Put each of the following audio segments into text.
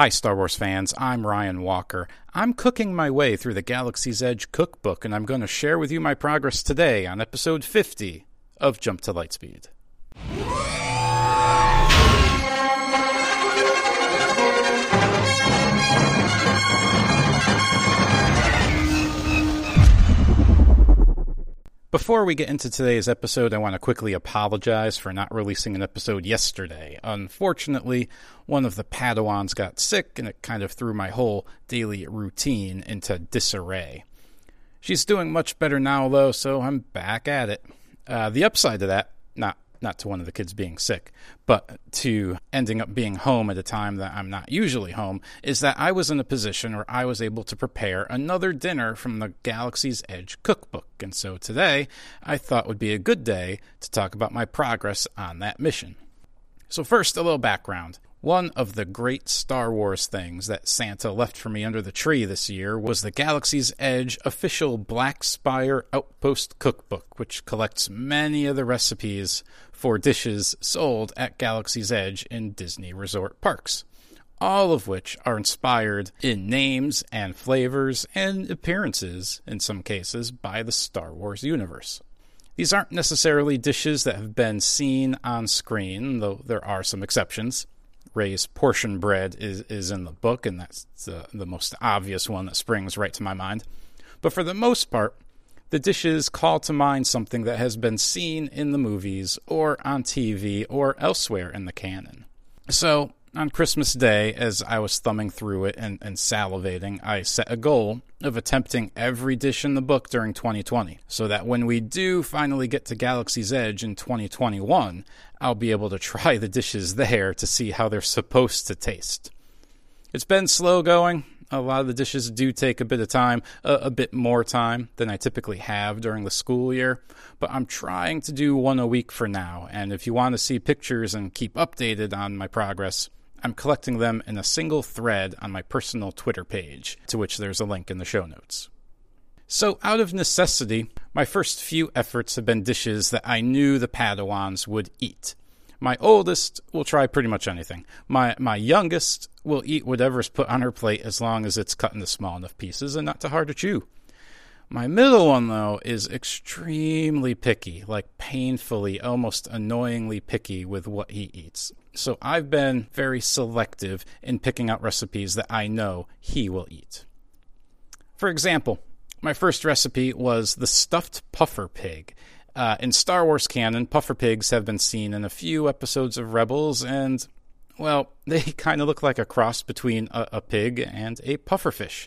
Hi, Star Wars fans. I'm Ryan Walker. I'm cooking my way through the Galaxy's Edge cookbook, and I'm going to share with you my progress today on episode 50 of Jump to Lightspeed. Before we get into today's episode, I want to quickly apologize for not releasing an episode yesterday. Unfortunately, one of the Padawans got sick, and it kind of threw my whole daily routine into disarray. She's doing much better now, though, so I'm back at it. Uh, the upside to that, not not to one of the kids being sick, but to ending up being home at a time that I'm not usually home, is that I was in a position where I was able to prepare another dinner from the Galaxy's Edge cookbook. And so today, I thought would be a good day to talk about my progress on that mission. So, first, a little background. One of the great Star Wars things that Santa left for me under the tree this year was the Galaxy's Edge official Black Spire Outpost cookbook, which collects many of the recipes for dishes sold at Galaxy's Edge in Disney resort parks. All of which are inspired in names and flavors and appearances, in some cases, by the Star Wars universe. These aren't necessarily dishes that have been seen on screen, though there are some exceptions. Rey's portion bread is, is in the book, and that's the, the most obvious one that springs right to my mind. But for the most part, the dishes call to mind something that has been seen in the movies or on TV or elsewhere in the canon. So, on Christmas Day, as I was thumbing through it and, and, salivating, I set a goal of attempting every dish in the book during 2020, so that when we do finally get to Galaxy's Edge in 2021, I'll be able to try the dishes there to see how they're supposed to taste. It's been slow going. A lot of the dishes do take a bit of time, a, a bit more time than I typically have during the school year, but I'm trying to do one a week for now. And if you want to see pictures and keep updated on my progress, I'm collecting them in a single thread on my personal Twitter page, to which there's a link in the show notes. So, out of necessity, my first few efforts have been dishes that I knew the Padawans would eat. My oldest will try pretty much anything. My my youngest will eat whatever's put on her plate as long as it's cut into small enough pieces and not too hard to chew. My middle one, though, is extremely picky, like painfully, almost annoyingly picky with what he eats. So I've been very selective in picking out recipes that I know he will eat. For example, my first recipe was the stuffed puffer pig. Uh, in Star Wars canon, puffer pigs have been seen in a few episodes of Rebels, and, well, they kind of look like a cross between a, a pig and a pufferfish.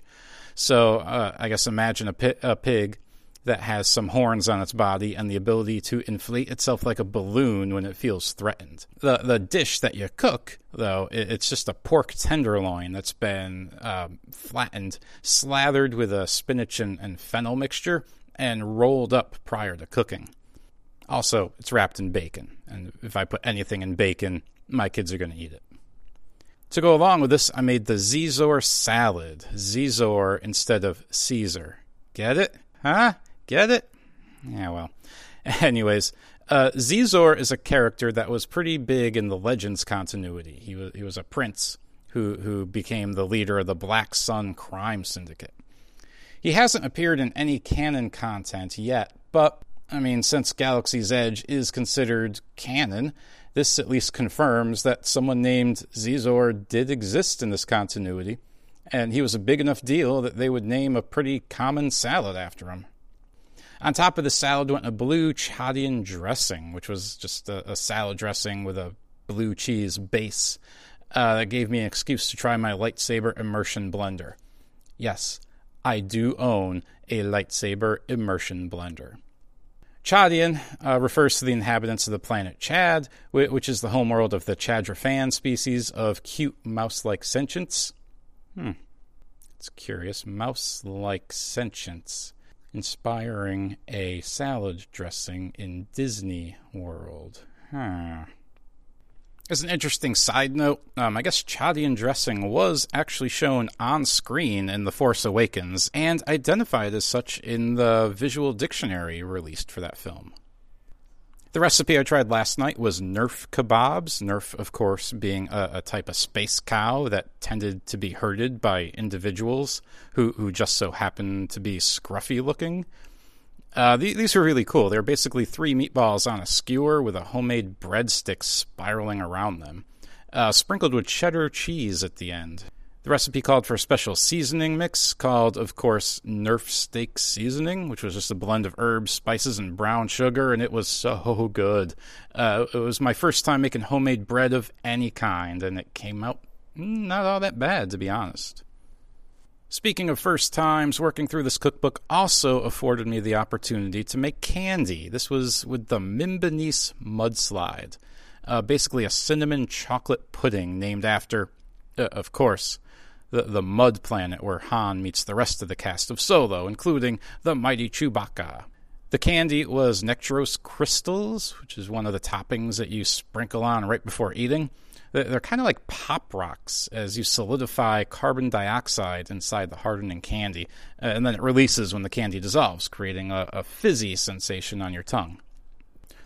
So uh, I guess imagine a, pi- a pig that has some horns on its body and the ability to inflate itself like a balloon when it feels threatened. The the dish that you cook, though, it, it's just a pork tenderloin that's been um, flattened, slathered with a spinach and, and fennel mixture, and rolled up prior to cooking. Also, it's wrapped in bacon, and if I put anything in bacon, my kids are going to eat it. To go along with this, I made the Xizor salad. Xizor instead of Caesar. Get it? Huh? Get it? Yeah, well. Anyways, uh, Xizor is a character that was pretty big in the Legends continuity. He was he was a prince who who became the leader of the Black Sun crime syndicate. He hasn't appeared in any canon content yet, but I mean, since Galaxy's Edge is considered canon, this at least confirms that someone named Xizor did exist in this continuity, and he was a big enough deal that they would name a pretty common salad after him. On top of the salad went a blue Chadian dressing, which was just a, a salad dressing with a blue cheese base. Uh, that gave me an excuse to try my lightsaber immersion blender. Yes, I do own a lightsaber immersion blender. Chadian uh, refers to the inhabitants of the planet Chad, which is the homeworld of the Chadrafan species of cute mouse like sentience. Hmm. It's curious. Mouse like sentience. Inspiring a salad dressing in Disney World. Huh. As an interesting side note, um, I guess Chadian dressing was actually shown on screen in The Force Awakens and identified as such in the visual dictionary released for that film. The recipe I tried last night was Nerf kebabs. Nerf, of course, being a, a, type of space cow that tended to be herded by individuals who, who just so happened to be scruffy looking. Uh, these, were really cool. They're basically three meatballs on a skewer with a homemade breadstick spiraling around them, uh, sprinkled with cheddar cheese at the end. The recipe called for a special seasoning mix called, of course, Nerf Steak Seasoning, which was just a blend of herbs, spices, and brown sugar, and it was so good. Uh, it was my first time making homemade bread of any kind, and it came out not all that bad, to be honest. Speaking of first times, working through this cookbook also afforded me the opportunity to make candy. This was with the Mimbanese Mudslide, uh, basically a cinnamon chocolate pudding named after, uh, of course, the, the mud planet where Han meets the rest of the cast of Solo, including the mighty Chewbacca. The candy was Nectros crystals, which is one of the toppings that you sprinkle on right before eating. They're kind of like pop rocks as you solidify carbon dioxide inside the hardening candy, uh, and then it releases when the candy dissolves, creating a, a fizzy sensation on your tongue.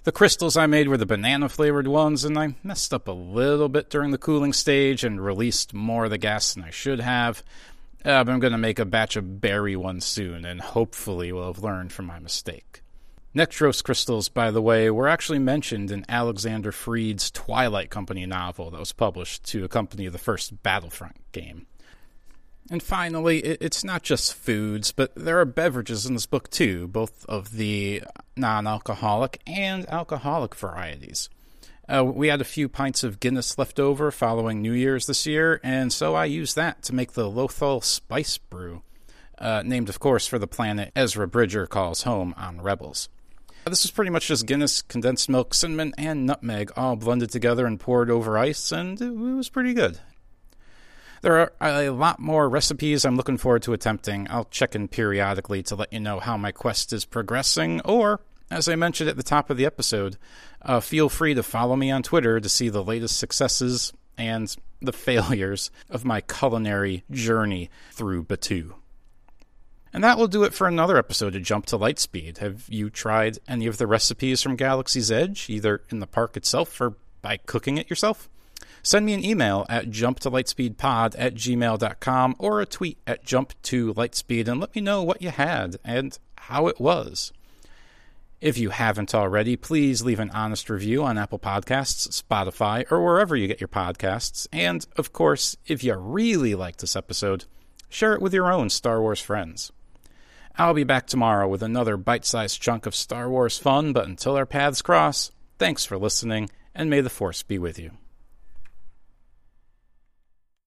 The crystals I made were the banana flavored ones, and I messed up a little bit during the cooling stage and released more of the gas than I should have. Uh, but I'm going to make a batch of berry ones soon, and hopefully will have learned from my mistake. Nectros crystals, by the way, were actually mentioned in Alexander Freed's Twilight Company novel that was published to accompany the first Battlefront game. And finally, it's not just foods, but there are beverages in this book too, both of the non alcoholic and alcoholic varieties. Uh, we had a few pints of Guinness left over following New Year's this year, and so I used that to make the Lothal Spice Brew, uh, named, of course, for the planet Ezra Bridger calls home on Rebels. This is pretty much just Guinness, condensed milk, cinnamon, and nutmeg all blended together and poured over ice, and it was pretty good. There are a lot more recipes I'm looking forward to attempting. I'll check in periodically to let you know how my quest is progressing, or, as I mentioned at the top of the episode, uh, feel free to follow me on Twitter to see the latest successes and the failures of my culinary journey through Batuu. And that will do it for another episode of Jump to Lightspeed. Have you tried any of the recipes from Galaxy's Edge, either in the park itself or by cooking it yourself? Send me an email at jumptolightspeedpod at gmail.com or a tweet at jump2lightspeed and let me know what you had and how it was. If you haven't already, please leave an honest review on Apple Podcasts, Spotify, or wherever you get your podcasts. And, of course, if you really like this episode, share it with your own Star Wars friends. I'll be back tomorrow with another bite sized chunk of Star Wars fun, but until our paths cross, thanks for listening, and may the Force be with you.